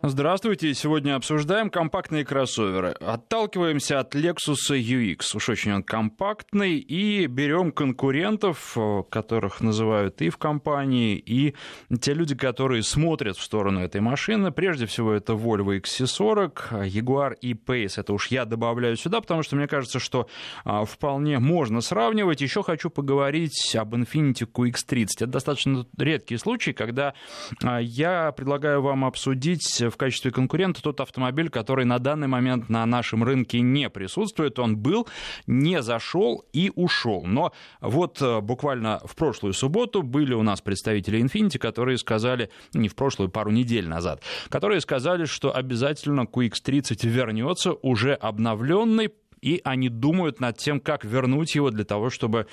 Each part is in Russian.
Здравствуйте. Сегодня обсуждаем компактные кроссоверы. Отталкиваемся от Lexus UX. Уж очень он компактный. И берем конкурентов, э, которых называют и в компании, и те люди, которые смотрят в сторону этой машины. Прежде всего, это Volvo XC40, Jaguar и Pace. Это уж я добавляю сюда, потому что мне кажется, что а, вполне можно сравнивать. Еще хочу поговорить об Infiniti QX30. Это достаточно редкий случай, когда а, я предлагаю вам обсудить в качестве конкурента тот автомобиль, который на данный момент на нашем рынке не присутствует. Он был, не зашел и ушел. Но вот э, буквально в прошлую субботу были у нас представители Infiniti, которые сказали, не в прошлую, пару недель назад, которые сказали, что обязательно QX30 вернется уже обновленный и они думают над тем, как вернуть его для того, чтобы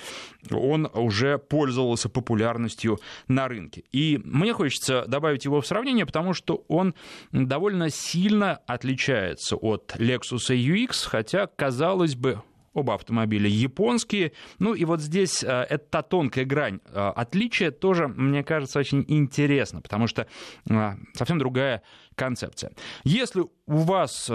он уже пользовался популярностью на рынке. И мне хочется добавить его в сравнение, потому что он довольно сильно отличается от Lexus UX, хотя, казалось бы, оба автомобиля японские. Ну и вот здесь э, это та тонкая грань э, отличия тоже, мне кажется, очень интересно, потому что э, совсем другая концепция. Если у вас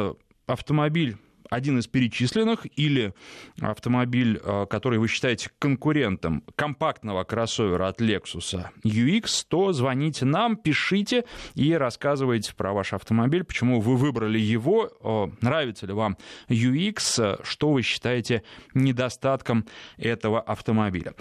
автомобиль один из перечисленных или автомобиль, э, который вы считаете конкурентом компактного кроссовера от Lexus UX, то звоните нам, пишите и рассказывайте про ваш автомобиль, почему вы выбрали его, э, нравится ли вам UX, что вы считаете недостатком этого автомобиля.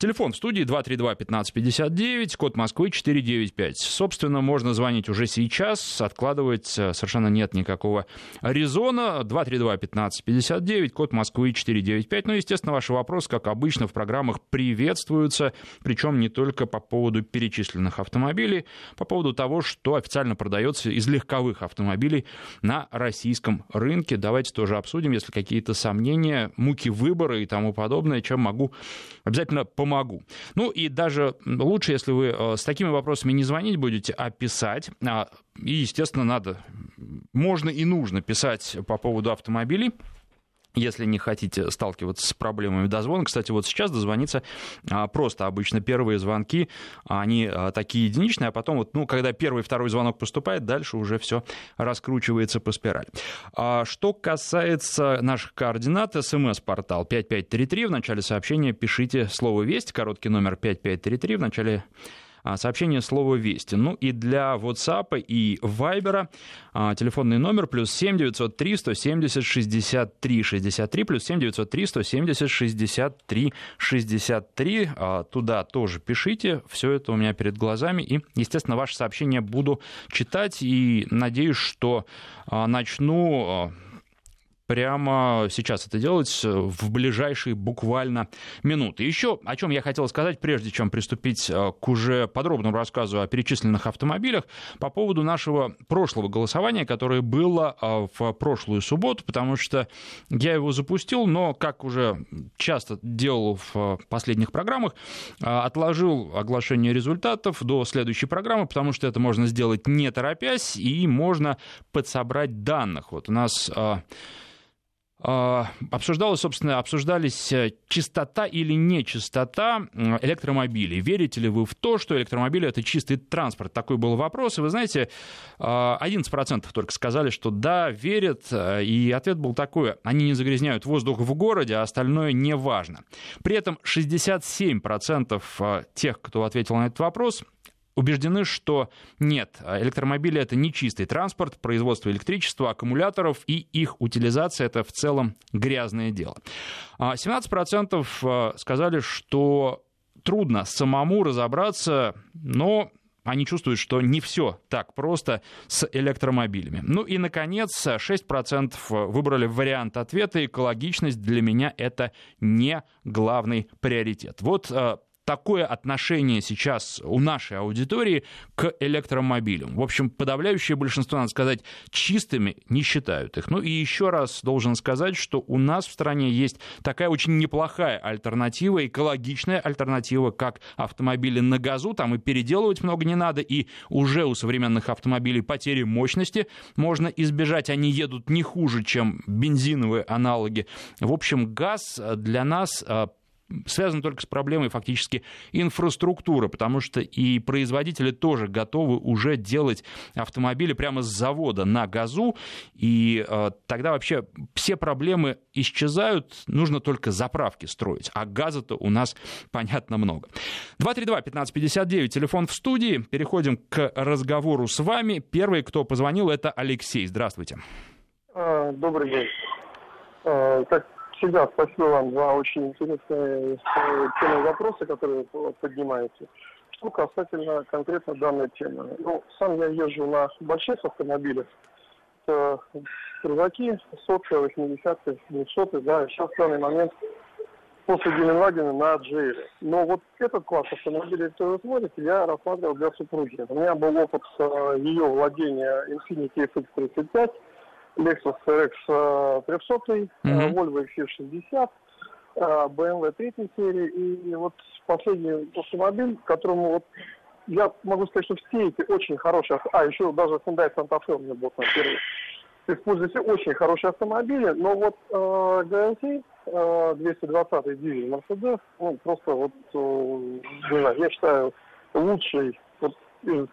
Телефон в студии 232-1559, код Москвы 495. Собственно, можно звонить уже сейчас, откладывать э, совершенно нет никакого резона. 232-1559, код Москвы 495. Ну, естественно, ваши вопросы, как обычно, в программах приветствуются, причем не только по поводу перечисленных автомобилей, по поводу того, что официально продается из легковых автомобилей на российском рынке. Давайте тоже обсудим, если какие-то сомнения, муки выбора и тому подобное, чем могу обязательно помочь помогу. Ну и даже лучше, если вы э, с такими вопросами не звонить будете, а писать. А, и, естественно, надо, можно и нужно писать по поводу автомобилей если не хотите сталкиваться с проблемами дозвона. Кстати, вот сейчас дозвониться а, просто обычно первые звонки, они а, такие единичные, а потом вот, ну, когда первый второй звонок поступает, дальше уже все раскручивается по спирали. А что касается наших координат, смс-портал 5533, в начале сообщения пишите слово «Весть», короткий номер 5533, в начале а, сообщение слова «Вести». Ну и для WhatsApp и Viber а, телефонный номер плюс 7 903 170 63 63 плюс 7 903 170 63 63. Туда тоже пишите. Все это у меня перед глазами. И, естественно, ваши сообщения буду читать. И надеюсь, что а, начну прямо сейчас это делать э, в ближайшие буквально минуты. Еще о чем я хотел сказать, прежде чем приступить э, к уже подробному рассказу о перечисленных автомобилях, по поводу нашего прошлого голосования, которое было э, в прошлую субботу, потому что я его запустил, но, как уже часто делал в последних программах, отложил оглашение результатов до следующей программы, потому что это можно сделать не торопясь, и можно подсобрать данных. Вот у нас обсуждалось, собственно, обсуждались э, чистота или нечистота электромобилей. Верите ли вы в то, что электромобили — это чистый транспорт? Такой был вопрос. И вы знаете, 11% а, только сказали, что да, верят. И ответ был такой. Они не загрязняют воздух в городе, а остальное не важно. При этом 67% э, тех, кто ответил на этот вопрос, убеждены, что нет, электромобили это не чистый транспорт, производство электричества, аккумуляторов и их утилизация это в целом грязное дело. 17% а, а, сказали, что трудно самому разобраться, но они чувствуют, что не все так просто с электромобилями. Ну и, наконец, 6% выбрали вариант ответа «экологичность для меня это не главный приоритет». Вот а, такое отношение сейчас у нашей аудитории к электромобилям. В общем, подавляющее большинство, надо сказать, чистыми не считают их. Ну и еще раз должен сказать, что у нас в стране есть такая очень неплохая альтернатива, экологичная альтернатива, как автомобили на газу. Там и переделывать много не надо, и уже у современных автомобилей потери мощности можно избежать. Они едут не хуже, чем бензиновые аналоги. В общем, газ для нас а, связано только с проблемой фактически инфраструктуры, потому что и производители тоже готовы уже делать автомобили прямо с завода на газу, и э, тогда вообще все проблемы исчезают, нужно только заправки строить, а газа-то у нас, понятно, много. 232-1559, телефон в студии, переходим к разговору с вами. Первый, кто позвонил, это Алексей. Здравствуйте. А, добрый день. А, всегда, спасибо вам за очень интересные э, темы вопросы, которые поднимаете. Что касательно конкретно данной темы. Ну, сам я езжу на больших автомобилях. Это крузаки, сотки, 80 200 да, сейчас в данный момент после Геленвагена на Джейле. Но вот этот класс автомобилей, который вы смотрите, я рассматривал для супруги. У меня был опыт э, ее владения Infiniti FX35, Lexus RX 300, mm-hmm. Volvo XC60, BMW 3 серии. И вот последний автомобиль, которому вот я могу сказать, что все эти очень хорошие, а еще даже Hyundai Santa Fe у меня был на первый. Используются очень хорошие автомобили, но вот э, GLC э, 220 дизель Mercedes, ну, просто вот, э, не знаю, я считаю, лучший вот, из,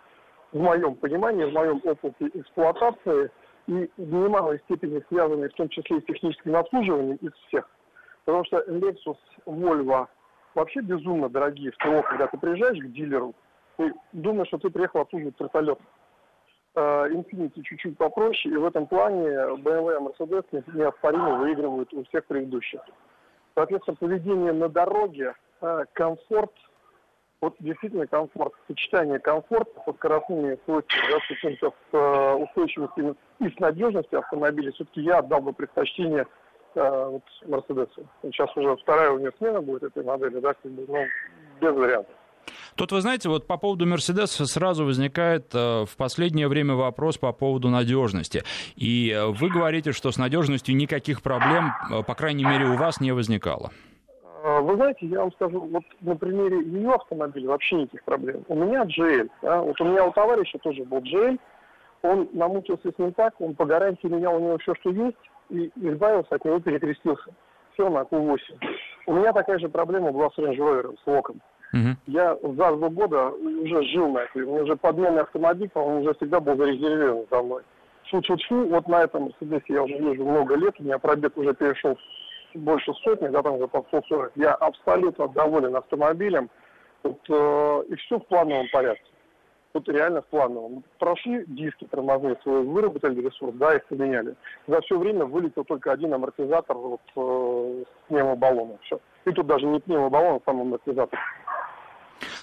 в моем понимании, в моем опыте эксплуатации – и в немалой степени связанные в том числе и с техническим обслуживанием из всех. Потому что Lexus, Volvo вообще безумно дорогие в ТО, когда ты приезжаешь к дилеру, ты думаешь, что ты приехал обслуживать вертолет. А, Infiniti чуть-чуть попроще, и в этом плане BMW и Mercedes неоспоримо выигрывают у всех предыдущих. Соответственно, поведение на дороге, а, комфорт – вот действительно комфорт, сочетание комфорта со скоростными свойствами, да, с э, устойчивостью и с надежностью автомобиля, все-таки я отдал бы предпочтение э, вот, Мерседесу. Сейчас уже вторая у меня смена будет этой модели, да, как бы, ну, без вариантов. Тут, вы знаете, вот по поводу Мерседеса сразу возникает э, в последнее время вопрос по поводу надежности. И э, вы говорите, что с надежностью никаких проблем, по крайней мере, у вас не возникало. А, вы знаете, я вам скажу, вот на примере ее автомобиля вообще никаких проблем. У меня GL, да, вот у меня у товарища тоже был GL, он намучился с ним так, он по гарантии менял у него все, что есть, и избавился от него, перекрестился. Все на Q8. У меня такая же проблема была с Range Rover, с Локом. Я за два года уже жил на этом. У меня уже подменный автомобиль, он уже всегда был зарезервирован за мной. Чу-чу-чу, вот на этом Мерседесе я уже езжу много лет, у меня пробег уже перешел больше сотни, да, там уже под 140. Я абсолютно доволен автомобилем. Вот, э, и все в плановом порядке. Вот реально в плановом. Прошли диски тормозные свои, выработали ресурс, да, их поменяли. За все время вылетел только один амортизатор вот, э, с пневмобаллоном. Все. И тут даже не пневмобаллон, а сам амортизатор.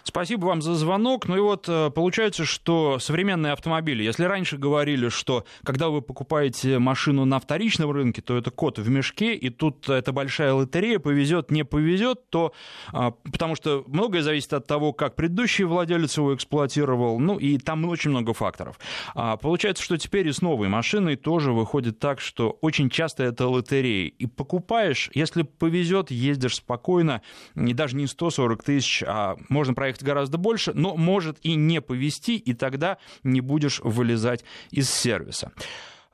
Спасибо вам за звонок. Ну и вот э, получается, что современные автомобили, если раньше говорили, что когда вы покупаете машину на вторичном рынке, то это кот в мешке, и тут это большая лотерея, повезет, не повезет, то а, потому что многое зависит от того, как предыдущий владелец его эксплуатировал, ну и там очень много факторов. А, получается, что теперь и с новой машиной тоже выходит так, что очень часто это лотерея. И покупаешь, если повезет, ездишь спокойно, и даже не 140 тысяч, а можно проехать проехать гораздо больше, но может и не повезти, и тогда не будешь вылезать из сервиса.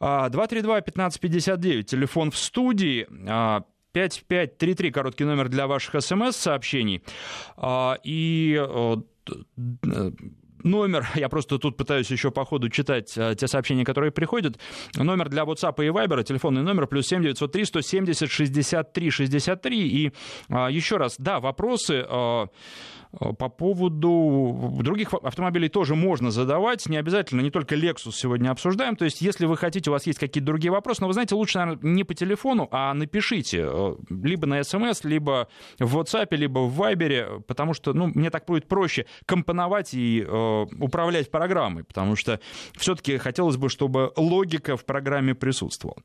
232-1559, а, телефон в студии. 5533, а, короткий номер для ваших смс-сообщений. А, и э, номер, я просто тут пытаюсь еще по ходу читать э, те сообщения, которые приходят, номер для WhatsApp и Viber, телефонный номер плюс 7 903 170 63 63. И еще раз, да, вопросы Э, по поводу других автомобилей тоже можно задавать. Не обязательно, не только Lexus сегодня обсуждаем. То есть, если вы хотите, у вас есть какие-то другие вопросы, но вы знаете, лучше, наверное, не по телефону, а напишите. Э, либо на смс, либо в WhatsApp, либо в Viber, потому что, ну, мне так будет проще компоновать и э, управлять программой, потому что все-таки хотелось бы, чтобы логика в программе присутствовала.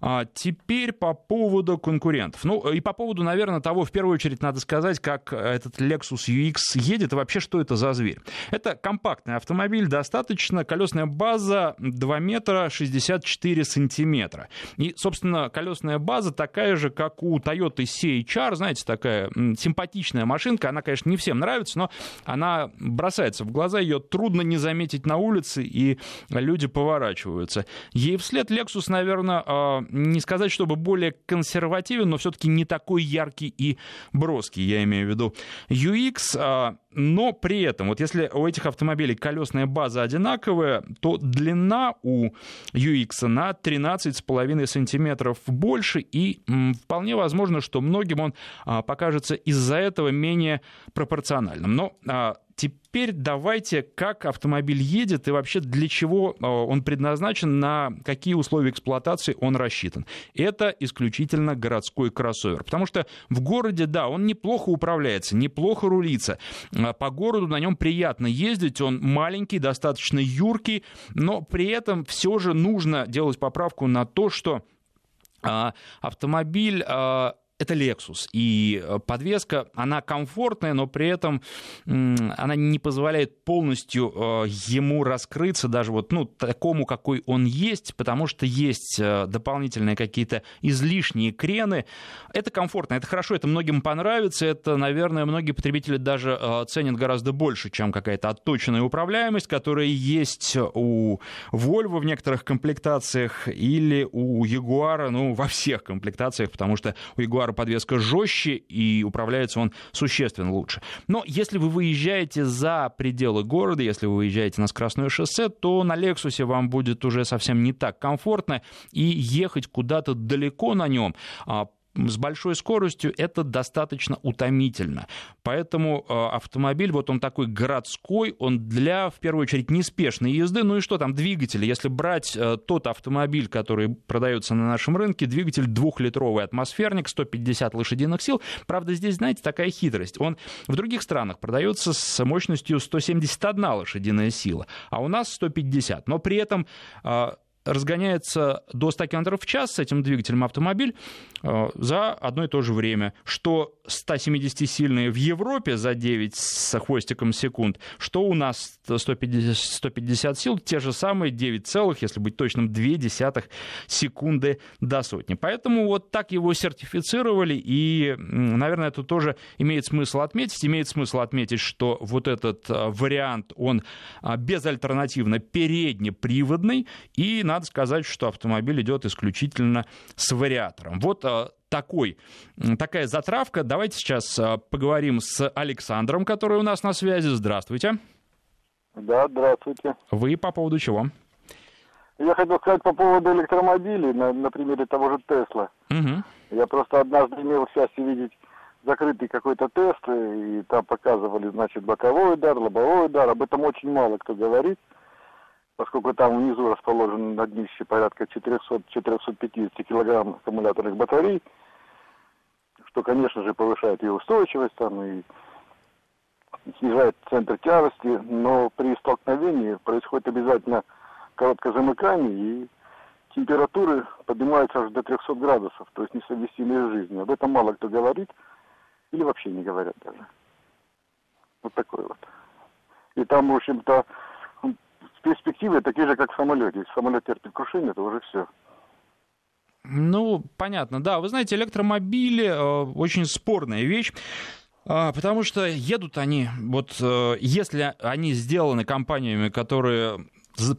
А теперь по поводу конкурентов. Ну, и по поводу, наверное, того, в первую очередь, надо сказать, как этот Lexus UX едет, и вообще что это за зверь? Это компактный автомобиль, достаточно, колесная база 2 метра 64 сантиметра. И, собственно, колесная база такая же, как у Toyota CHR, знаете, такая симпатичная машинка, она, конечно, не всем нравится, но она бросается в глаза, ее трудно не заметить на улице, и люди поворачиваются. Ей вслед Lexus, наверное, а, не сказать, чтобы более консервативен, но все-таки не такой яркий и броский, я имею в виду. UX а, но при этом, вот если у этих автомобилей колесная база одинаковая, то длина у UX на 13,5 сантиметров больше, и вполне возможно, что многим он а, покажется из-за этого менее пропорциональным. Но Теперь давайте, как автомобиль едет и вообще для чего э, он предназначен, на какие условия эксплуатации он рассчитан. Это исключительно городской кроссовер. Потому что в городе, да, он неплохо управляется, неплохо рулится. Э, по городу на нем приятно ездить, он маленький, достаточно юркий, но при этом все же нужно делать поправку на то, что э, автомобиль это Lexus. И э, подвеска, она комфортная, но при этом она не позволяет полностью э, ему раскрыться, даже вот ну, такому, какой он есть, потому что есть э, дополнительные какие-то излишние крены. Это комфортно, это хорошо, это многим понравится, это, наверное, многие потребители даже ценят гораздо больше, чем какая-то отточенная управляемость, которая есть у Volvo в некоторых комплектациях или у Jaguar, ну, во всех комплектациях, потому что у Jaguar Подвеска жестче и управляется он существенно лучше. Но если вы выезжаете за пределы города, если вы выезжаете на скоростное шоссе, то на Lexus вам будет уже совсем не так комфортно и ехать куда-то далеко на нем а, с большой скоростью это достаточно утомительно. Поэтому э, автомобиль, вот он такой городской, он для, в первую очередь, неспешной езды. Ну и что там, двигатели? Если брать э, тот автомобиль, который продается на нашем рынке, двигатель двухлитровый атмосферник, 150 лошадиных сил. Правда, здесь, знаете, такая хитрость. Он в других странах продается с мощностью 171 лошадиная сила, а у нас 150. Но при этом э, разгоняется до 100 км в час с этим двигателем автомобиль э, за одно и то же время, что 170-сильные в Европе за 9 с хвостиком секунд, что у нас 150, 150 сил, те же самые 9 целых, если быть точным, 2 десятых секунды до сотни. Поэтому вот так его сертифицировали, и, наверное, это тоже имеет смысл отметить. Имеет смысл отметить, что вот этот э, вариант, он э, безальтернативно переднеприводный, и надо сказать, что автомобиль идет исключительно с вариатором. Вот э, такой, такая затравка. Давайте сейчас э, поговорим с Александром, который у нас на связи. Здравствуйте. Да, здравствуйте. Вы по поводу чего? Я хотел сказать по поводу электромобилей, на, на примере того же Тесла. Угу. Я просто однажды имел счастье видеть закрытый какой-то тест, и там показывали, значит, боковой удар, лобовой удар. Об этом очень мало кто говорит, поскольку там внизу расположен на днище порядка 400-450 килограмм аккумуляторных батарей что, конечно же, повышает ее устойчивость там, и снижает центр тяжести, но при столкновении происходит обязательно короткое замыкание, и температуры поднимаются аж до 300 градусов, то есть несовместимые с жизнью. Об этом мало кто говорит, или вообще не говорят даже. Вот такой вот. И там, в общем-то, перспективы такие же, как в самолете. Если самолет терпит крушение, то уже все. Ну, понятно, да. Вы знаете, электромобили э, очень спорная вещь. А, потому что едут они, вот э, если они сделаны компаниями, которые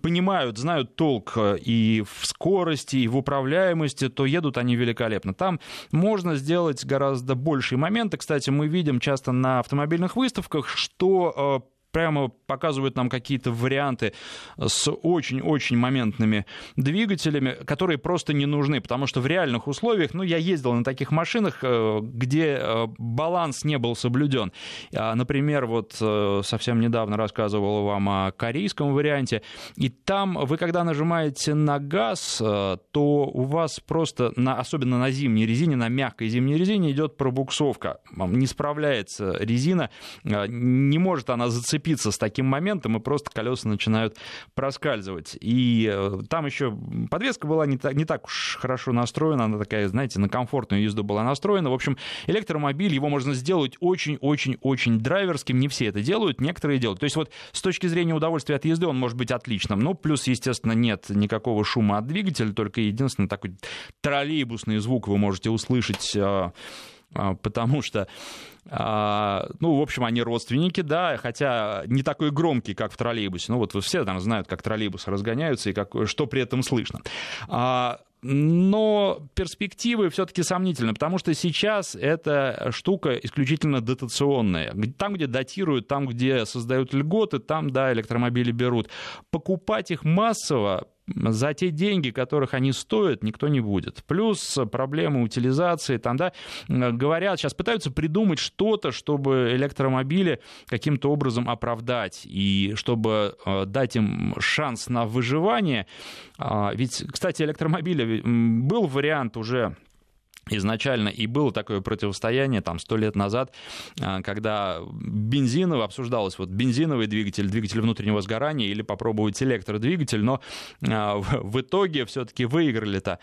понимают, знают толк э, и в скорости, и в управляемости, то едут они великолепно. Там можно сделать гораздо большие моменты. Кстати, мы видим часто на автомобильных выставках, что прямо показывают нам какие-то варианты с очень-очень моментными двигателями, которые просто не нужны, потому что в реальных условиях, ну, я ездил на таких машинах, э, где э, баланс не был соблюден. А, например, вот э, совсем недавно рассказывал вам о корейском варианте, и там вы, когда нажимаете на газ, то у вас просто, на, особенно на зимней резине, на мягкой зимней резине идет пробуксовка, не справляется резина, не может она зацепиться зацепиться с таким моментом, и просто колеса начинают проскальзывать. И э, там еще подвеска была не так, не так уж хорошо настроена, она такая, знаете, на комфортную езду была настроена. В общем, электромобиль, его можно сделать очень-очень-очень драйверским, не все это делают, некоторые делают. То есть вот с точки зрения удовольствия от езды он может быть отличным, но плюс, естественно, нет никакого шума от двигателя, только единственный такой троллейбусный звук вы можете услышать э, потому что а, ну, в общем, они родственники, да, хотя не такой громкий, как в троллейбусе. Ну, вот все там знают, как троллейбусы разгоняются и как, что при этом слышно. А, но перспективы все-таки сомнительны, потому что сейчас эта штука исключительно дотационная. Там, где датируют, там, где создают льготы, там, да, электромобили берут. Покупать их массово за те деньги, которых они стоят, никто не будет. Плюс проблемы утилизации, там, да, говорят, сейчас пытаются придумать что-то, чтобы электромобили каким-то образом оправдать, и чтобы э, дать им шанс на выживание. А, ведь, кстати, электромобили был вариант уже изначально и было такое противостояние там сто лет назад, а, когда бензиново обсуждалось вот бензиновый двигатель, двигатель внутреннего сгорания или попробовать электродвигатель, но а, в итоге все-таки выиграли-то.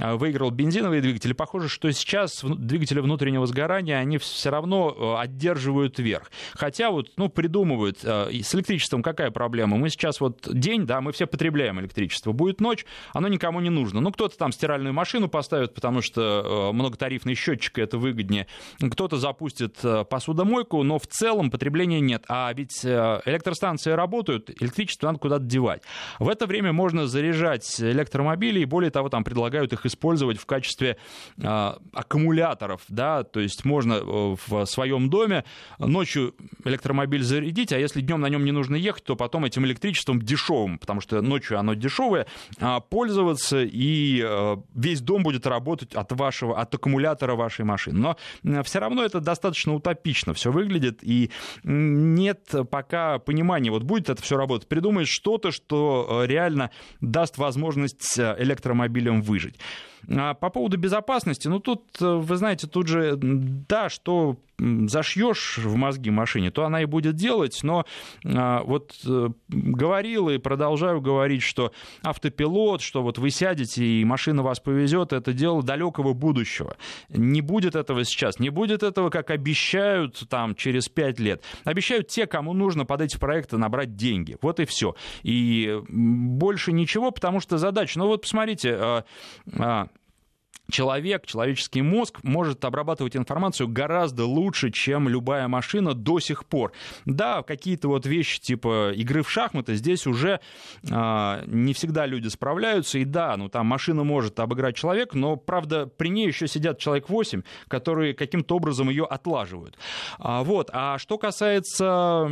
А, выиграл бензиновый двигатель. Похоже, что сейчас двигатели внутреннего сгорания, они все равно одерживают верх. Хотя вот, ну, придумывают, с электричеством какая проблема? Мы сейчас вот день, да, мы все потребляем электричество. Будет ночь, оно никому не нужно. Ну, кто-то там стиральную машину поставит, потому что многотарифный счетчик, это выгоднее. Кто-то запустит э, посудомойку, но в целом потребления нет. А ведь э, электростанции работают, электричество надо куда-то девать. В это время можно заряжать электромобили, и более того, там предлагают их использовать в качестве э, аккумуляторов, да, то есть можно в своем доме ночью электромобиль зарядить, а если днем на нем не нужно ехать, то потом этим электричеством дешевым, потому что ночью оно дешевое, а, пользоваться, и весь дом будет работать от вашего от аккумулятора вашей машины. Но все равно это достаточно утопично все выглядит, и нет пока понимания, вот будет это все работать. Придумать что-то, что э, реально даст возможность э, электромобилям выжить. А по поводу безопасности, ну тут, э, вы знаете, тут же, да, что зашьешь в мозги машине, то она и будет делать, но а, вот э, говорил и продолжаю говорить, что автопилот, что вот вы сядете и машина вас повезет, это дело далекого будущего. Не будет этого сейчас, не будет этого, как обещают там через пять лет. Обещают те, кому нужно под эти проекты набрать деньги. Вот и все. И больше ничего, потому что задача, ну вот посмотрите, а, человек, человеческий мозг может обрабатывать информацию гораздо лучше, чем любая машина до сих пор. Да, какие-то вот вещи типа игры в шахматы здесь уже э, не всегда люди справляются. И да, ну там машина может обыграть человека, но, правда, при ней еще сидят человек 8, которые каким-то образом ее отлаживают. А, вот. А что касается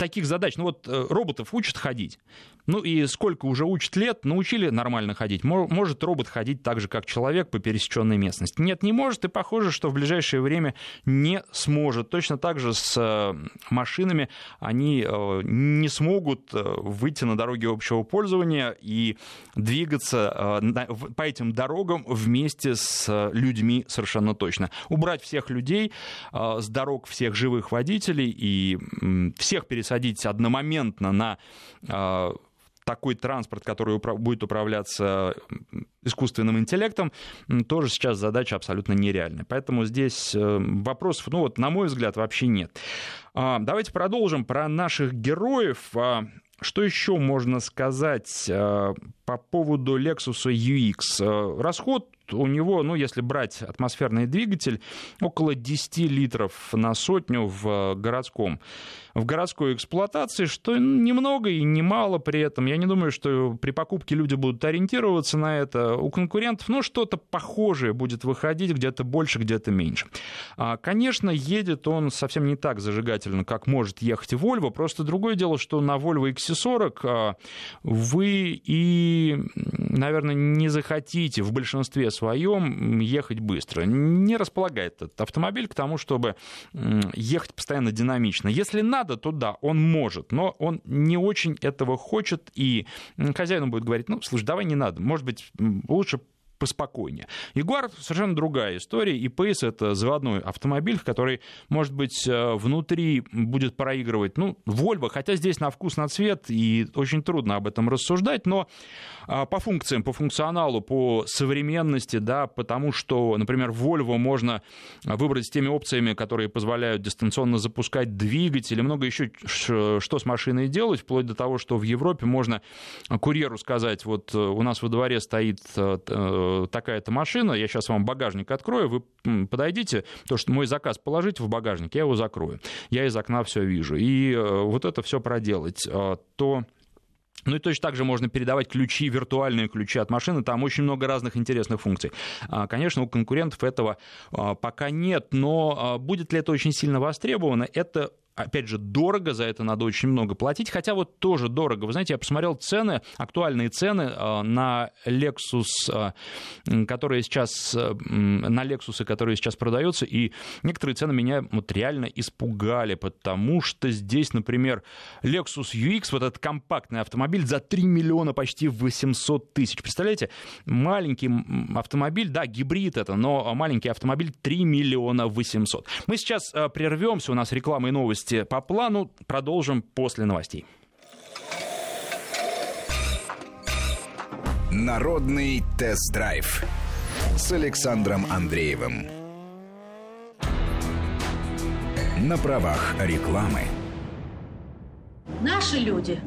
таких задач, ну вот э, роботов учат ходить. Ну и сколько уже учат лет, научили нормально ходить. Может робот ходить так же, как человек по пересеченной местности? Нет, не может, и похоже, что в ближайшее время не сможет. Точно так же с э, машинами они э, не смогут выйти на дороги общего пользования и двигаться по этим дорогам вместе с людьми совершенно точно. Убрать всех людей с дорог, всех живых водителей и всех пересадить одномоментно на такой транспорт, который будет управляться искусственным интеллектом, тоже сейчас задача абсолютно нереальная. Поэтому здесь э, вопросов, ну вот, на мой взгляд, вообще нет. А, давайте продолжим про наших героев. А, что еще можно сказать по поводу Lexus UX? Расход у него, ну, если брать атмосферный двигатель, около 10 литров на сотню в городском в городской эксплуатации, что немного и немало при этом. Я не думаю, что при покупке люди будут ориентироваться на это. У конкурентов, ну, что-то похожее будет выходить, где-то больше, где-то меньше. А, конечно, едет он совсем не так зажигательно, как может ехать Volvo, просто другое дело, что на Volvo XC40 а, вы и, наверное, не захотите в большинстве своем ехать быстро. Не располагает этот автомобиль к тому, чтобы ехать постоянно динамично. Если надо, то да, он может, но он не очень этого хочет, и хозяину будет говорить, ну, слушай, давай не надо, может быть, лучше поспокойнее. Ягуар совершенно другая история, и Пейс это заводной автомобиль, который, может быть, э, внутри будет проигрывать, ну, Volvo, хотя здесь на вкус, на цвет, и очень трудно об этом рассуждать, но а, по функциям, по функционалу, по современности, да, потому что, например, Volvo можно выбрать с теми опциями, которые позволяют дистанционно запускать двигатель, и много еще что с машиной делать, вплоть до того, что в Европе можно курьеру сказать, вот э, у нас во дворе стоит э, такая-то машина, я сейчас вам багажник открою, вы подойдите, то, что мой заказ положите в багажник, я его закрою. Я из окна все вижу. И э, вот это все проделать, то ну и точно так же можно передавать ключи, виртуальные ключи от машины, там очень много разных интересных функций. А, конечно, у конкурентов этого пока нет, но будет ли это очень сильно востребовано, это опять же, дорого, за это надо очень много платить, хотя вот тоже дорого. Вы знаете, я посмотрел цены, актуальные цены э, на Lexus, э, которые сейчас, э, на Lexus, которые сейчас продаются, и некоторые цены меня вот реально испугали, потому что здесь, например, Lexus UX, вот этот компактный автомобиль за 3 миллиона почти 800 тысяч. Представляете, маленький автомобиль, да, гибрид это, но маленький автомобиль 3 миллиона 800. Мы сейчас прервемся, у нас реклама и новости новости по плану. Продолжим после новостей. Народный тест-драйв с Александром Андреевым. На правах рекламы. Наши люди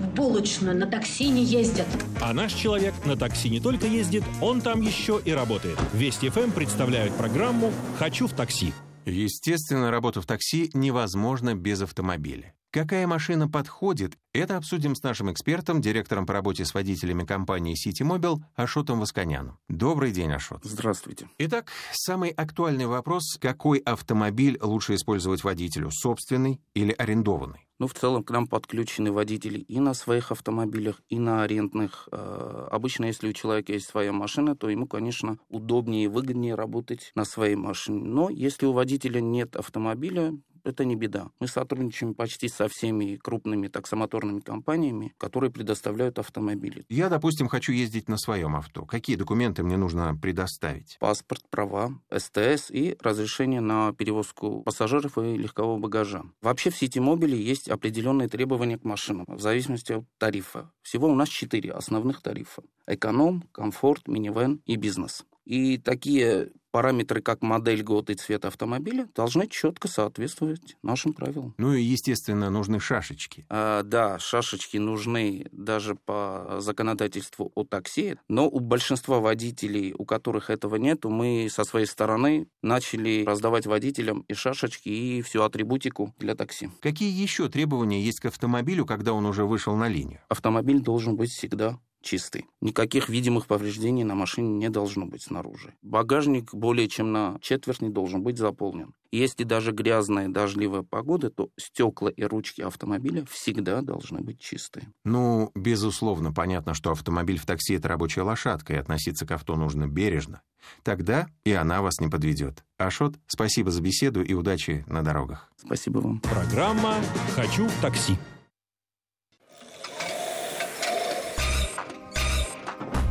в булочную на такси не ездят. А наш человек на такси не только ездит, он там еще и работает. Вести ФМ представляют программу «Хочу в такси». Естественно, работа в такси невозможна без автомобиля. Какая машина подходит, это обсудим с нашим экспертом, директором по работе с водителями компании Citymobile Ашотом Восконяном. Добрый день, Ашот. Здравствуйте. Итак, самый актуальный вопрос, какой автомобиль лучше использовать водителю, собственный или арендованный? Ну, в целом, к нам подключены водители и на своих автомобилях, и на арендных. Э, обычно, если у человека есть своя машина, то ему, конечно, удобнее и выгоднее работать на своей машине. Но если у водителя нет автомобиля, это не беда. Мы сотрудничаем почти со всеми крупными таксомоторными компаниями, которые предоставляют автомобили. Я, допустим, хочу ездить на своем авто. Какие документы мне нужно предоставить? Паспорт, права, СТС и разрешение на перевозку пассажиров и легкового багажа. Вообще в сети мобиле есть определенные требования к машинам в зависимости от тарифа. Всего у нас четыре основных тарифа. Эконом, комфорт, минивэн и бизнес. И такие параметры, как модель, год и цвет автомобиля, должны четко соответствовать нашим правилам. Ну и, естественно, нужны шашечки. А, да, шашечки нужны даже по законодательству о такси, но у большинства водителей, у которых этого нету, мы со своей стороны начали раздавать водителям и шашечки, и всю атрибутику для такси. Какие еще требования есть к автомобилю, когда он уже вышел на линию? Автомобиль должен быть всегда чистый. Никаких видимых повреждений на машине не должно быть снаружи. Багажник более чем на четверть не должен быть заполнен. Если даже грязная дождливая погода, то стекла и ручки автомобиля всегда должны быть чистые. Ну, безусловно, понятно, что автомобиль в такси — это рабочая лошадка, и относиться к авто нужно бережно. Тогда и она вас не подведет. Ашот, спасибо за беседу и удачи на дорогах. Спасибо вам. Программа «Хочу в такси».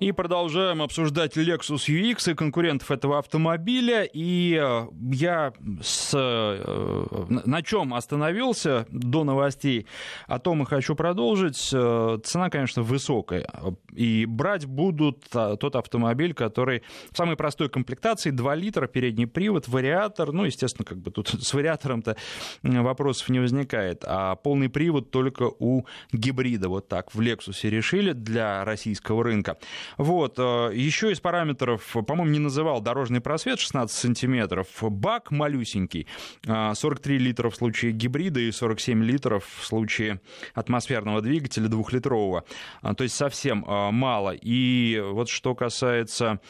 И продолжаем обсуждать Lexus UX и конкурентов этого автомобиля. И э, я с, э, на чем остановился до новостей, о том и хочу продолжить. Э, цена, конечно, высокая. И брать будут тот автомобиль, который в самой простой комплектации, 2 литра, передний привод, вариатор. Ну, естественно, как бы тут с вариатором-то вопросов не возникает. А полный привод только у гибрида. Вот так в Lexus решили для российского рынка. Вот. Э, Еще из параметров, по-моему, не называл дорожный просвет 16 сантиметров. Бак малюсенький. 43 э, литра в случае гибрида и 47 литров в случае атмосферного двигателя двухлитрового. Э, то есть совсем мало. И вот что касается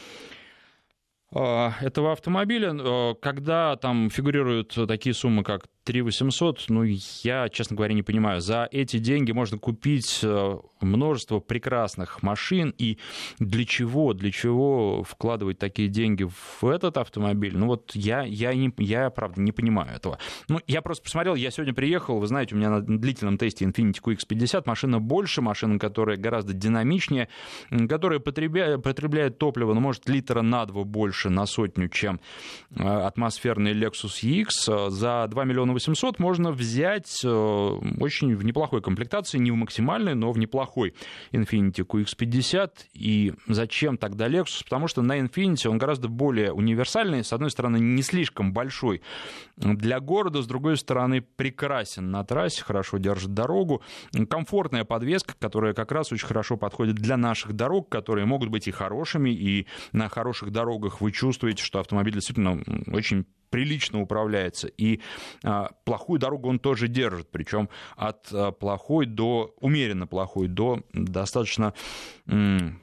этого автомобиля, когда там фигурируют такие суммы, как 3 800, ну, я, честно говоря, не понимаю. За эти деньги можно купить э, множество прекрасных машин, и для чего, для чего вкладывать такие деньги в этот автомобиль? Ну, вот я, я, не, я правда, не понимаю этого. Ну, я просто посмотрел, я сегодня приехал, вы знаете, у меня на длительном тесте Infiniti QX50 машина больше, машина, которая гораздо динамичнее, которая потребляет, потребляет топливо, ну, может, литра на два больше на сотню, чем э, атмосферный Lexus EX. За 2 миллиона 800 можно взять э, очень в неплохой комплектации, не в максимальной, но в неплохой плохой Infiniti QX50. И зачем тогда Lexus? Потому что на Infiniti он гораздо более универсальный. С одной стороны, не слишком большой для города, с другой стороны, прекрасен на трассе, хорошо держит дорогу. Комфортная подвеска, которая как раз очень хорошо подходит для наших дорог, которые могут быть и хорошими, и на хороших дорогах вы чувствуете, что автомобиль действительно очень прилично управляется. И а, плохую дорогу он тоже держит, причем от а, плохой до умеренно плохой до достаточно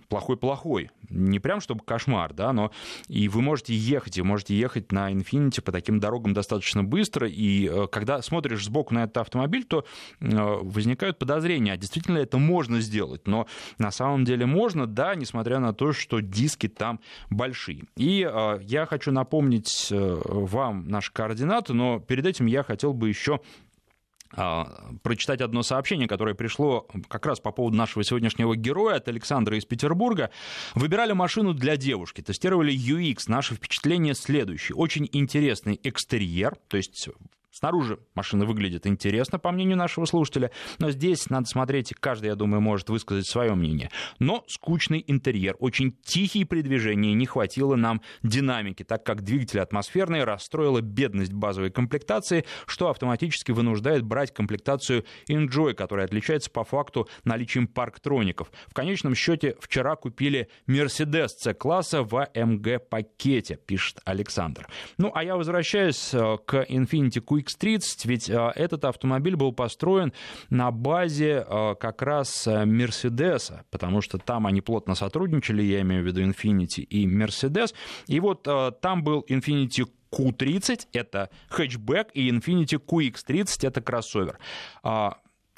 плохой-плохой. Не прям чтобы кошмар, да, но и вы можете ехать, и можете ехать на Infiniti по таким дорогам достаточно быстро, и э, когда смотришь сбоку на этот автомобиль, то э, возникают подозрения, а действительно это можно сделать, но на самом деле можно, да, несмотря на то, что диски там большие. И э, я хочу напомнить вам наши координаты, но перед этим я хотел бы еще прочитать одно сообщение, которое пришло как раз по поводу нашего сегодняшнего героя от Александра из Петербурга. Выбирали машину для девушки, тестировали UX. Наше впечатление следующее. Очень интересный экстерьер, то есть Снаружи машина выглядит интересно, по мнению нашего слушателя, но здесь надо смотреть, каждый, я думаю, может высказать свое мнение. Но скучный интерьер, очень тихий при движении, не хватило нам динамики, так как двигатель атмосферный расстроила бедность базовой комплектации, что автоматически вынуждает брать комплектацию Enjoy, которая отличается по факту наличием парктроников. В конечном счете вчера купили Mercedes C-класса в AMG пакете, пишет Александр. Ну, а я возвращаюсь э, к Infiniti QX X30, ведь а, этот автомобиль был построен на базе а, как раз Мерседеса, потому что там они плотно сотрудничали, я имею в виду Infiniti и Mercedes, и вот а, там был Infiniti Q30, это хэтчбэк, и Infiniti QX30, это кроссовер.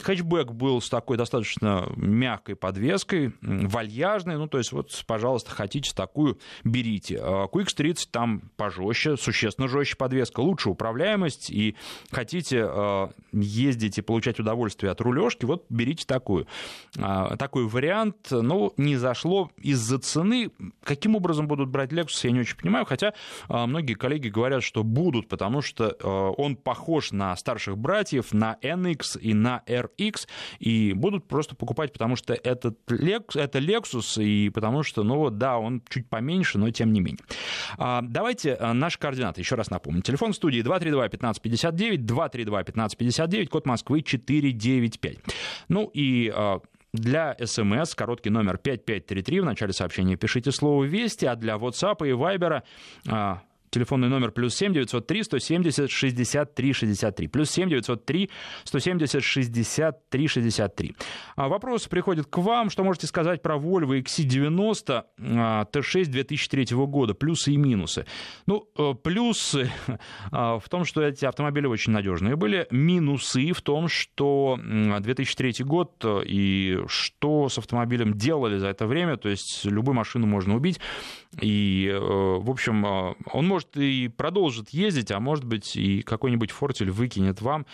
Хэтчбэк был с такой достаточно мягкой подвеской, вальяжной, ну, то есть, вот, пожалуйста, хотите такую, берите. А, QX30 там пожестче, существенно жестче подвеска, лучше управляемость, и хотите а, ездить и получать удовольствие от рулежки, вот берите такую. А, такой вариант, ну, не зашло из-за цены. Каким образом будут брать Lexus, я не очень понимаю, хотя многие коллеги говорят, что будут, потому что он похож на старших братьев, на NX и на R RX, и будут просто покупать, потому что этот, это Lexus, и потому что, ну вот, да, он чуть поменьше, но тем не менее. А, давайте а, наши координаты еще раз напомним. Телефон студии 232-1559, 232-1559, код Москвы 495. Ну и а, для СМС короткий номер 5533, в начале сообщения пишите слово «Вести», а для WhatsApp и Viber телефонный номер плюс 7 903 170 63 63. Плюс 7 903 170 63 63. Вопрос приходит к вам. Что можете сказать про Volvo XC90 T6 2003 года? Плюсы и минусы. Ну, э, плюсы а, в том, что эти автомобили очень надежные были. Минусы в том, что 2003 год э, и что с автомобилем делали за это время. То есть любую машину можно убить. И, э, в общем, он может и продолжит ездить, а может быть и какой-нибудь фортель выкинет вам,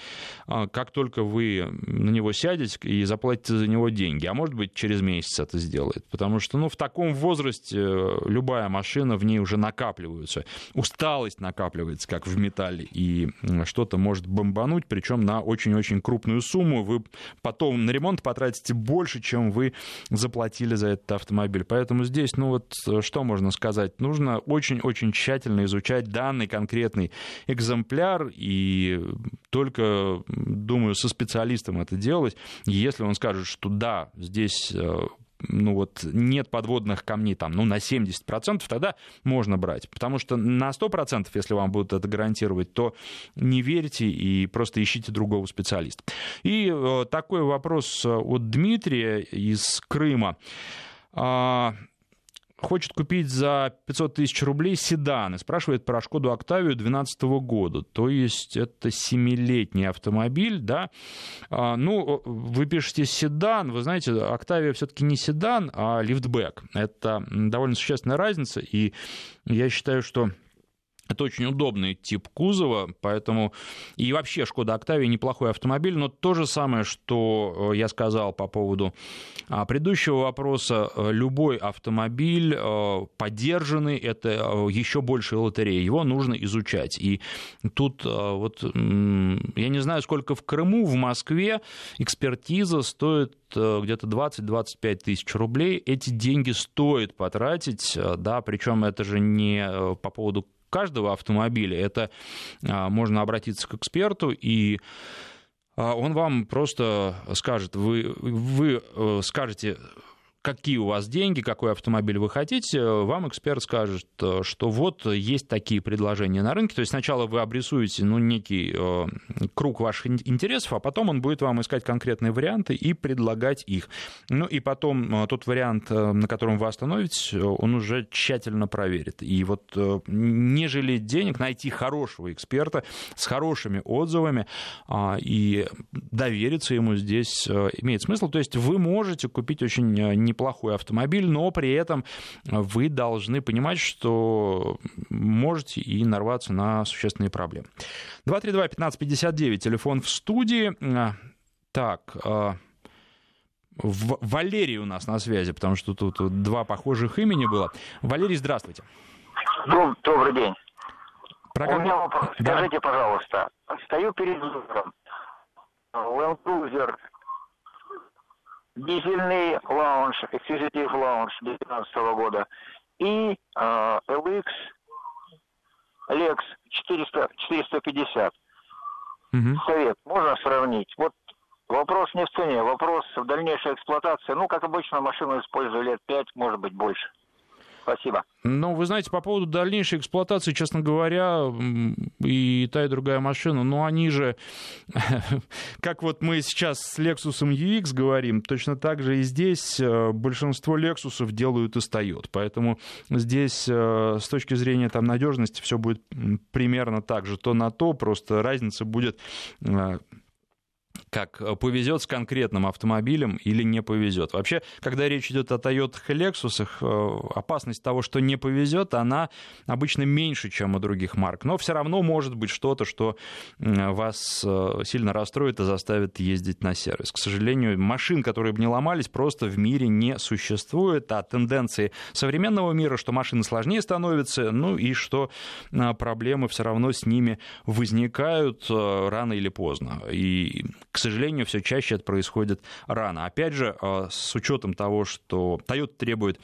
а, как только вы на него сядете и заплатите за него деньги. А может быть через месяц это сделает. Потому что ну, в таком возрасте э, любая машина, в ней уже накапливается. Усталость накапливается, как в металле. И что-то может бомбануть, причем на очень-очень крупную сумму. Вы потом на ремонт потратите больше, чем вы заплатили за этот автомобиль. Поэтому здесь, ну вот, э, что можно сказать? Нужно очень-очень тщательно изучать данный конкретный экземпляр и только, думаю, со специалистом это делать. Если он скажет, что да, здесь э, ну вот нет подводных камней там, ну на 70%, тогда можно брать. Потому что на 100%, если вам будут это гарантировать, то не верьте и просто ищите другого специалиста. И э, такой вопрос от Дмитрия из Крыма. Хочет купить за 500 тысяч рублей седан и спрашивает про Шкоду Октавию 2012 года. То есть это семилетний автомобиль, да. А, ну, вы пишете седан, вы знаете, Октавия все-таки не седан, а лифтбэк. Это довольно существенная разница, и я считаю, что Это очень удобный тип кузова, поэтому и вообще Шкода Октавия неплохой автомобиль, но то же самое, что э, я сказал по поводу а, предыдущего вопроса, э, любой автомобиль э, поддержанный, это еще больше лотерея, его нужно изучать. И тут вот, я не знаю, сколько в Крыму, в Москве экспертиза стоит где-то 20-25 тысяч рублей. Эти деньги стоит потратить, да, причем это же не по поводу каждого автомобиля. Это а, можно обратиться к эксперту и а, он вам просто скажет, вы, вы э, скажете, какие у вас деньги, какой автомобиль вы хотите, вам эксперт скажет, э, что вот есть такие предложения на рынке. То есть сначала вы обрисуете ну, некий э, круг ваших интересов, а потом он будет вам искать конкретные варианты и предлагать их. Ну и потом э, тот вариант, на котором вы остановитесь, он уже тщательно проверит. И вот не жалеть денег, найти хорошего эксперта с хорошими отзывами а, и довериться ему здесь имеет смысл. То есть вы можете купить очень неплохой автомобиль, но при этом вы должны понимать, что можете и нарваться на существенные проблемы. 232-1559, телефон в студии. Так, а, Валерий у нас на связи, потому что тут два похожих имени было. Валерий, здравствуйте. Добрый день. Программа... У меня вопрос. Да. Скажите, пожалуйста, стою перед выбором. Land Cruiser дизельный лаунж, Executive Lounge 2019 года и э, LX Lex 400, 450. Угу. Совет можно сравнить? Вот вопрос не в цене, вопрос в дальнейшей эксплуатации. Ну, как обычно, машину использую лет 5, может быть, больше. Спасибо. Ну, вы знаете, по поводу дальнейшей эксплуатации, честно говоря, и та, и другая машина, ну, они же, как вот мы сейчас с Lexus UX говорим, точно так же и здесь э, большинство Lexus делают из Toyota. Поэтому здесь э, с точки зрения там, надежности все будет примерно так же, то на то, просто разница будет э, как э, повезет с конкретным автомобилем или не повезет. Вообще, когда речь идет о Toyota и Lexus, э, опасность того, что не повезет, она обычно меньше, чем у других марк. Но все равно может быть что-то, что вас э, сильно расстроит и заставит ездить на сервис. К сожалению, машин, которые бы не ломались, просто в мире не существует. А тенденции современного мира, что машины сложнее становятся, ну и что проблемы все равно с ними возникают рано или поздно. И к сожалению, все чаще это происходит рано. Опять же, а, с учетом того, что Toyota требует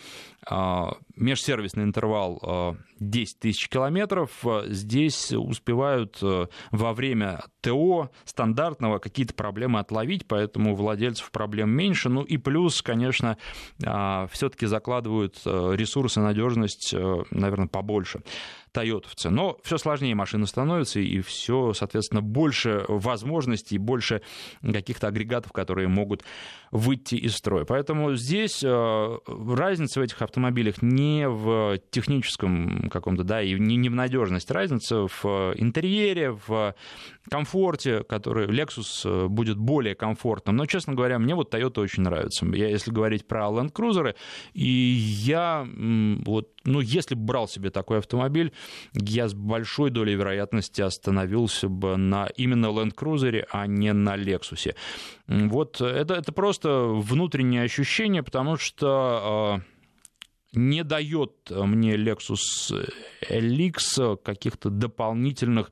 а, межсервисный интервал 10 а, тысяч километров, здесь успевают во время ТО стандартного какие-то проблемы отловить, поэтому владельцев проблем меньше. Ну и плюс, конечно, все-таки закладывают ресурсы, надежность, наверное, побольше тойотовцы. Но все сложнее машины становятся, и все, соответственно, больше возможностей, больше каких-то агрегатов, которые могут выйти из строя. Поэтому здесь э, разница в этих автомобилях не в техническом каком-то, да, и не в надежности, разница в интерьере, в комфорте, который Lexus э, будет более комфортным. Но, честно говоря, мне вот Toyota очень нравится. Я, если говорить про Land Cruiser, и я вот, ну, если бы брал себе такой автомобиль, я с большой долей вероятности остановился бы на именно Land Cruiser, а не на Lexus. Вот это, это просто внутреннее ощущение, потому что э, не дает мне Lexus LX каких-то дополнительных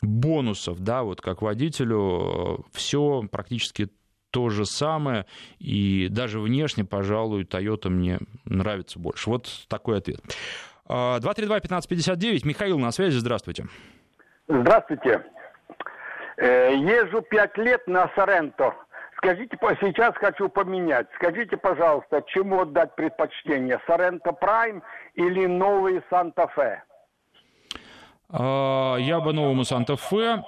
бонусов, да, вот как водителю э, все практически то же самое, и даже внешне, пожалуй, Toyota мне нравится больше. Вот такой ответ. 232-1559, а, Михаил на связи, здравствуйте. Здравствуйте. Э, езжу пять лет на Соренто. Скажите, сейчас хочу поменять. Скажите, пожалуйста, чему отдать предпочтение? Соренто Прайм или новый Санта-Фе? А, я бы новому Санта-Фе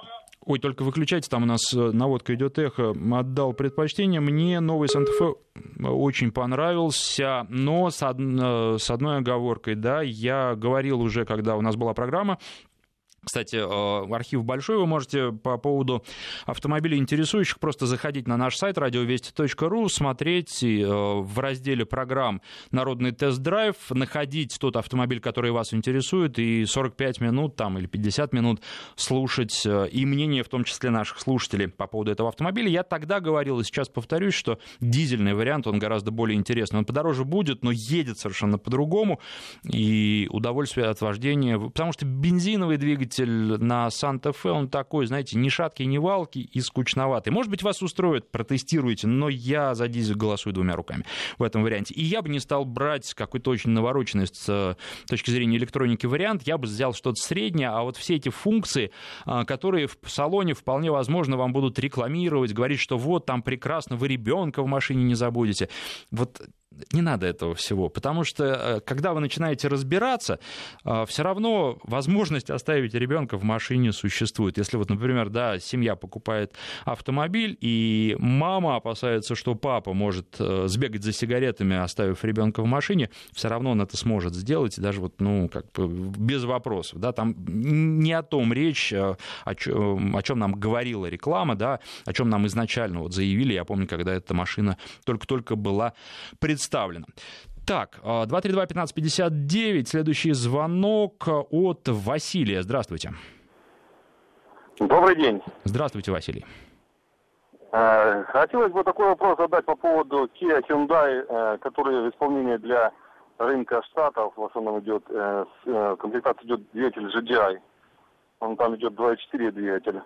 Ой, только выключайте, там у нас э, наводка идет эхо. Отдал предпочтение. Мне новый Санта-Фе очень понравился, но с, од... Э, с одной оговоркой, да, я говорил уже, когда у нас была программа Кстати, э, архив большой, вы можете по поводу автомобилей интересующих просто заходить на наш сайт радиовести.ру, смотреть э, в разделе программ «Народный тест-драйв», находить тот автомобиль, который вас интересует, и 45 минут там, или 50 минут слушать э, и мнение, в том числе наших слушателей по поводу этого автомобиля. Я тогда говорил, и сейчас повторюсь, что дизельный вариант, он гораздо более интересный. Он подороже будет, но едет совершенно по-другому, и удовольствие от вождения, потому что бензиновый двигатель двигатель на Санта-Фе, он такой, знаете, ни шаткий, ни валкий и скучноватый. Может быть, вас устроит, протестируйте, но я за дизель голосую двумя руками в этом варианте. И я бы не стал брать какой-то очень навороченный с э, точки зрения электроники вариант, я бы взял что-то среднее, а вот все эти функции, э, которые в салоне вполне возможно вам будут рекламировать, говорить, что вот там прекрасно, вы ребенка в машине не забудете. Вот не надо этого всего, потому что э, когда вы начинаете разбираться, э, все равно возможность оставить ребенка в машине существует. Если вот, например, да, семья покупает автомобиль, и мама опасается, что папа может э, сбегать за сигаретами, оставив ребенка в машине, все равно он это сможет сделать, даже вот, ну, как бы без вопросов, да, там не о том речь, о чем, о чем нам говорила реклама, да, о чем нам изначально вот заявили, я помню, когда эта машина только-только была представлена представлено. Так, 232-1559, следующий звонок от Василия. Здравствуйте. Добрый день. Здравствуйте, Василий. Э, хотелось бы такой вопрос задать по поводу Kia Hyundai, э, который в исполнении для рынка штатов в основном идет, э, комплектация идет двигатель GDI. Он там идет 2.4 двигатель.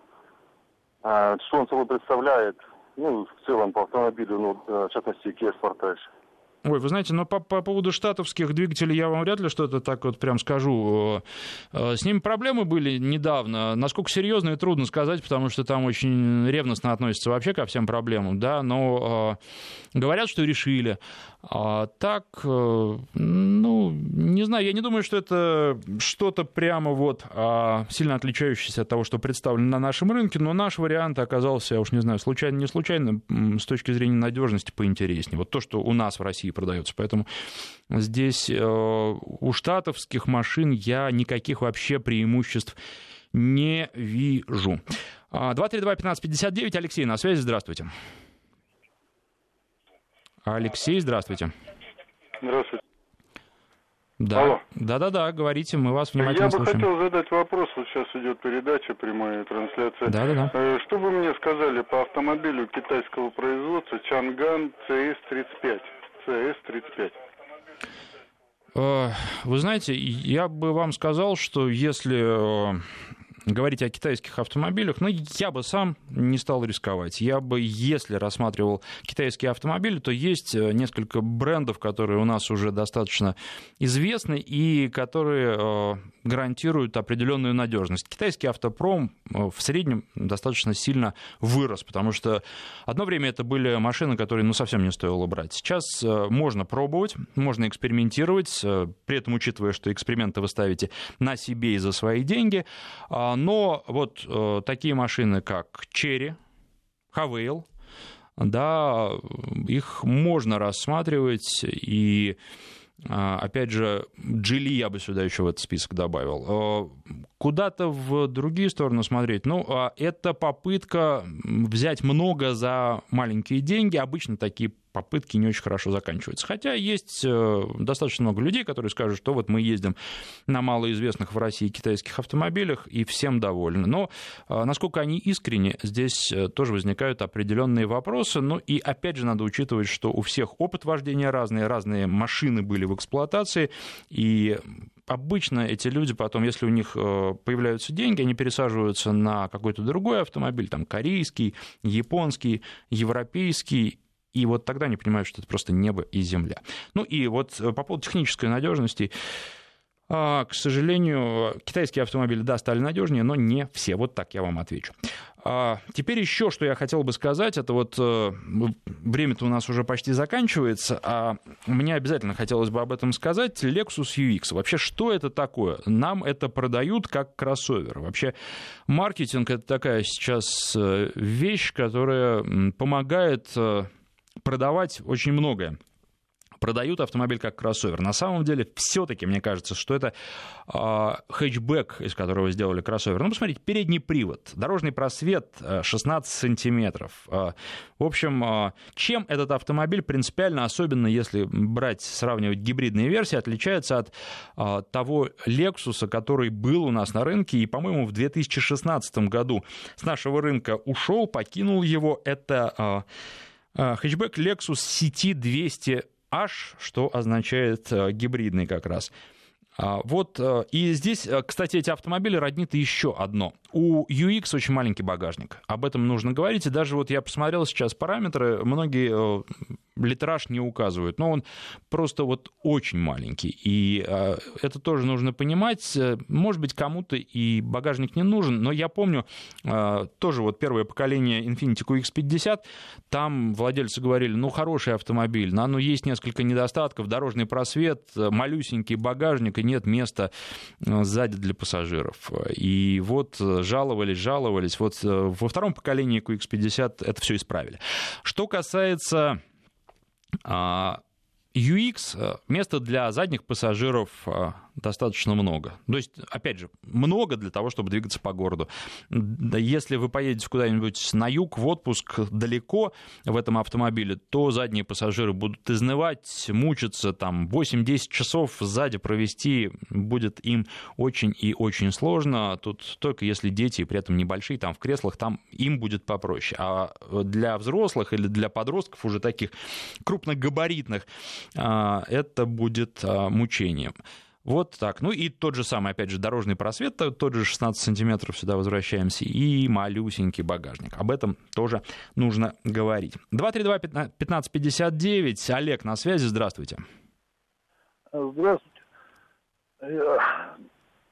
Что он собой представляет? Ну, в целом по автомобилю, ну, в частности, Kia Sportage. Ой, вы знаете, но по, по поводу штатовских двигателей я вам вряд ли что-то так вот прям скажу. Э, с ними проблемы были недавно. Насколько серьезные, трудно сказать, потому что там очень ревностно относятся вообще ко всем проблемам, да, но э, говорят, что решили. А так, э, ну, не знаю, я не думаю, что это что-то прямо вот а, сильно отличающееся от того, что представлено на нашем рынке, но наш вариант оказался, я уж не знаю, случайно, не случайно, с точки зрения надежности поинтереснее. Вот то, что у нас в России продается. Поэтому здесь э, у штатовских машин я никаких вообще преимуществ не вижу. 232-1559, а, Алексей на связи, здравствуйте. Алексей, здравствуйте. Здравствуйте. Да. Алло. Да-да-да, говорите, мы вас внимательно Я слушаем. бы хотел задать вопрос, вот сейчас идет передача, прямая трансляция. Да-да-да. Э, что вы мне сказали по автомобилю китайского производства Чанган CS35? CS35. Э, вы знаете, я бы вам сказал, что если э, говорить о китайских автомобилях, ну, я бы сам не стал рисковать. Я бы, если рассматривал китайские автомобили, то есть э, несколько брендов, которые у нас уже достаточно известны и которые э, гарантируют определенную надежность. Китайский автопром э, в среднем достаточно сильно вырос, потому что одно время это были машины, которые ну, совсем не стоило брать. Сейчас можно пробовать, можно экспериментировать, при этом учитывая, что эксперименты вы ставите на себе и за свои деньги, а, но вот э, такие машины, как Cherry, Havail, да, их можно рассматривать, и а, опять же, Джили я бы сюда еще в этот список добавил. Куда-то в другие стороны смотреть, ну, а это попытка взять много за маленькие деньги. Обычно такие попытки не очень хорошо заканчиваются. Хотя есть э, достаточно много людей, которые скажут, что вот мы ездим на малоизвестных в России китайских автомобилях и всем довольны. Но э, насколько они искренне, здесь э, тоже возникают определенные вопросы. Ну и опять же надо учитывать, что у всех опыт вождения разный, разные машины были в эксплуатации, и обычно эти люди потом, если у них появляются деньги, они пересаживаются на какой-то другой автомобиль, там корейский, японский, европейский, и вот тогда они понимают, что это просто небо и земля. Ну и вот э, по поводу технической надежности, а, к сожалению, китайские автомобили, да, стали надежнее, но не все. Вот так я вам отвечу. А, теперь еще, что я хотел бы сказать, это вот э, время-то у нас уже почти заканчивается, а мне обязательно хотелось бы об этом сказать. Lexus UX. Вообще, что это такое? Нам это продают как кроссовер. Вообще, маркетинг — это такая сейчас э, вещь, которая помогает продавать очень многое продают автомобиль как кроссовер. На самом деле, все-таки мне кажется, что это э, хэтчбэк, из которого сделали кроссовер. Ну, посмотрите, передний привод, дорожный просвет 16 сантиметров. Э, в общем, э, чем этот автомобиль принципиально, особенно если брать, сравнивать гибридные версии, отличается от э, того Lexus, который был у нас на рынке и, по-моему, в 2016 году с нашего рынка ушел, покинул его. Это хэтчбэк Lexus CT 200H, что означает гибридный как раз. Вот, и здесь, кстати, эти автомобили роднит еще одно. У UX очень маленький багажник. Об этом нужно говорить. И даже вот я посмотрел сейчас параметры, многие литраж не указывают, но он просто вот очень маленький. И э, это тоже нужно понимать. Может быть, кому-то и багажник не нужен, но я помню э, тоже вот первое поколение Infiniti QX50, там владельцы говорили, ну, хороший автомобиль, но, ну, есть несколько недостатков, дорожный просвет, малюсенький багажник, и нет места э, сзади для пассажиров. И вот жаловались, жаловались. Вот во втором поколении QX50 это все исправили. Что касается UX а, место для задних пассажиров а, достаточно много. То есть, опять же, много для того, чтобы двигаться по городу. Если вы поедете куда-нибудь на юг, в отпуск, далеко в этом автомобиле, то задние пассажиры будут изнывать, мучиться, там 8-10 часов сзади провести будет им очень и очень сложно. Тут только если дети, при этом небольшие, там в креслах, там им будет попроще. А для взрослых или для подростков уже таких крупногабаритных а, это будет а, мучением. Вот так. Ну и тот же самый, опять же, дорожный просвет, тот же 16 сантиметров, сюда возвращаемся, и малюсенький багажник. Об этом тоже нужно говорить. 232-1559, Олег на связи, здравствуйте. Здравствуйте.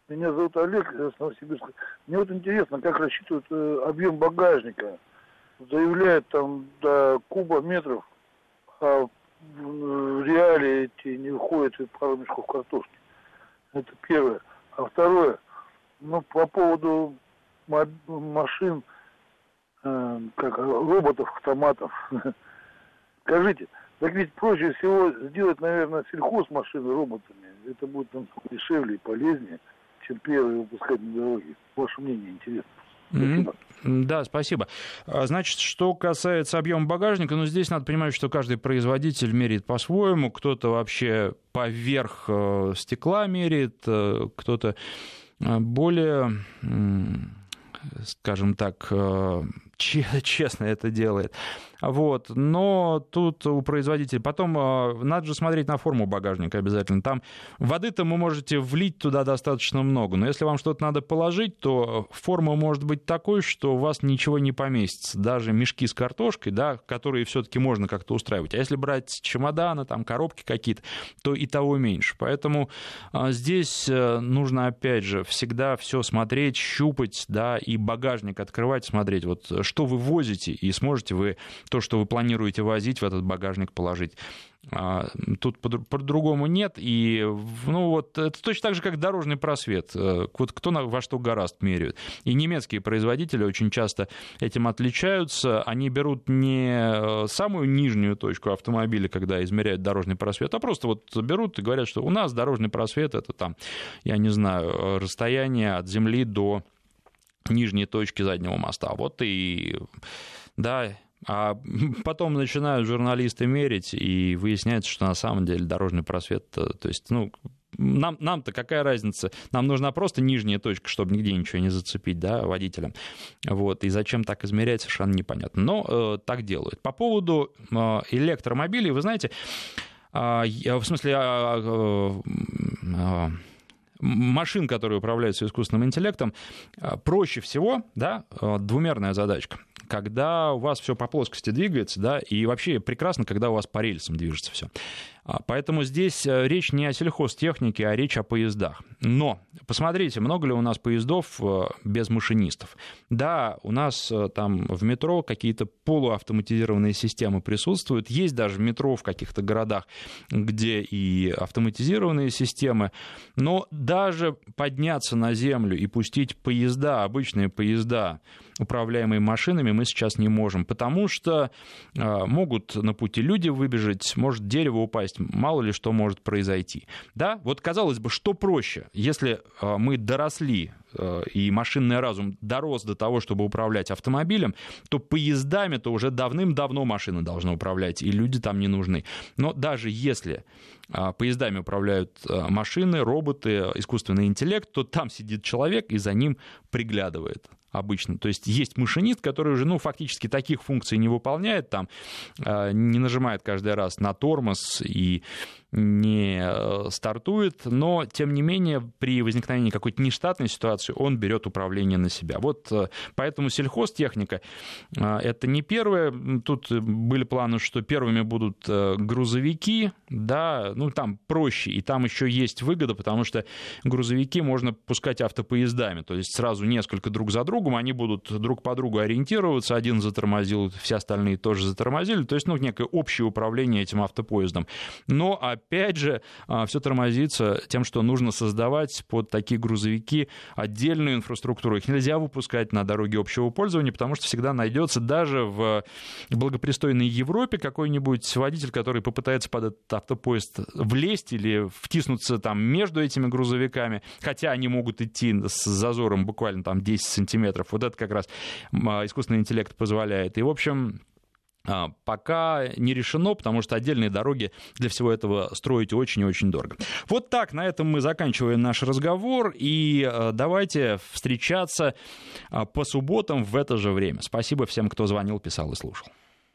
Меня зовут Олег из Новосибирска. Мне вот интересно, как рассчитывают э, объем багажника. Заявляют там до куба метров, а в реале эти не выходят и пару мешков картошки. Это первое. А второе, ну, по поводу машин, э, как роботов, автоматов. Скажите, так ведь проще всего сделать, наверное, сельхозмашины роботами. Это будет нам дешевле и полезнее, чем первые выпускать на дороге. Ваше мнение интересно. Спасибо. Да, спасибо. А, значит, что касается объема багажника, ну, здесь надо понимать, что каждый производитель меряет по-своему. Кто-то вообще поверх э, стекла меряет, э, кто-то э, более, скажем так, честно это делает. Вот. Но тут у производителя... Потом а, надо же смотреть на форму багажника обязательно. Там воды-то вы можете влить туда достаточно много, но если вам что-то надо положить, то форма может быть такой, что у вас ничего не поместится. Даже мешки с картошкой, да, которые все-таки можно как-то устраивать. А если брать чемоданы, там, коробки какие-то, то и того меньше. Поэтому а, здесь э, нужно, опять же, всегда все смотреть, щупать, да, и багажник открывать, смотреть, вот что вы возите, и сможете вы то, что вы планируете возить, в этот багажник положить. А, тут по-другому нет. И ну, вот, это точно так же, как дорожный просвет. Э, вот кто на, во что гораст меряют. И немецкие производители очень часто этим отличаются. Они берут не э, самую нижнюю точку автомобиля, когда измеряют дорожный просвет, а просто вот берут и говорят, что у нас дорожный просвет это там, я не знаю, расстояние от земли до нижней точки заднего моста. Вот и да, а потом начинают журналисты мерить, и выясняется, что на самом деле дорожный просвет, э, то есть, ну, нам, нам-то какая разница? Нам нужна просто нижняя точка, чтобы нигде ничего не зацепить, да, водителям. Вот, и зачем так измерять, совершенно непонятно. Но э, так делают. По поводу э, электромобилей, вы знаете, э, в смысле, э, э, машин, которые управляются искусственным интеллектом, э, проще всего, да, э, двумерная задачка когда у вас все по плоскости двигается, да, и вообще прекрасно, когда у вас по рельсам движется все. А, поэтому здесь э, речь не о сельхозтехнике, а речь о поездах. Но посмотрите, много ли у нас поездов э, без машинистов. Да, у нас э, там в метро какие-то полуавтоматизированные системы присутствуют. Есть даже метро в каких-то городах, где и автоматизированные системы. Но даже подняться на землю и пустить поезда, обычные поезда, управляемые машинами, мы сейчас не можем, потому что могут на пути люди выбежать, может дерево упасть, мало ли что может произойти. Да, вот казалось бы, что проще, если э, мы доросли э, и машинный разум дорос до того, чтобы управлять автомобилем, то поездами-то уже давным-давно машины должны управлять, и люди там не нужны. Но даже если поездами управляют машины, роботы, искусственный интеллект, то там сидит человек и за ним приглядывает обычно. То есть есть машинист, который уже, ну, фактически таких функций не выполняет, там, не нажимает каждый раз на тормоз и не э, стартует, но, тем не менее, при возникновении какой-то нештатной ситуации он берет управление на себя. Вот э, поэтому сельхозтехника э, — это не первое. Тут были планы, что первыми будут грузовики, да, ну, там проще, и там еще есть выгода, потому что грузовики можно пускать автопоездами, то есть сразу несколько друг за другом, они будут друг по другу ориентироваться, один затормозил, все остальные тоже затормозили, то есть, ну, некое общее управление этим автопоездом. Но, а опять же, а, все тормозится тем, что нужно создавать под такие грузовики отдельную инфраструктуру. Их нельзя выпускать на дороге общего пользования, потому что всегда найдется даже в благопристойной Европе какой-нибудь водитель, который попытается под этот автопоезд влезть или втиснуться там между этими грузовиками, хотя они могут идти с зазором буквально там 10 сантиметров. Вот это как раз а, искусственный интеллект позволяет. И, в общем, пока не решено, потому что отдельные дороги для всего этого строить очень и очень дорого. Вот так, на этом мы заканчиваем наш разговор, и а, давайте встречаться а, по субботам в это же время. Спасибо всем, кто звонил, писал и слушал.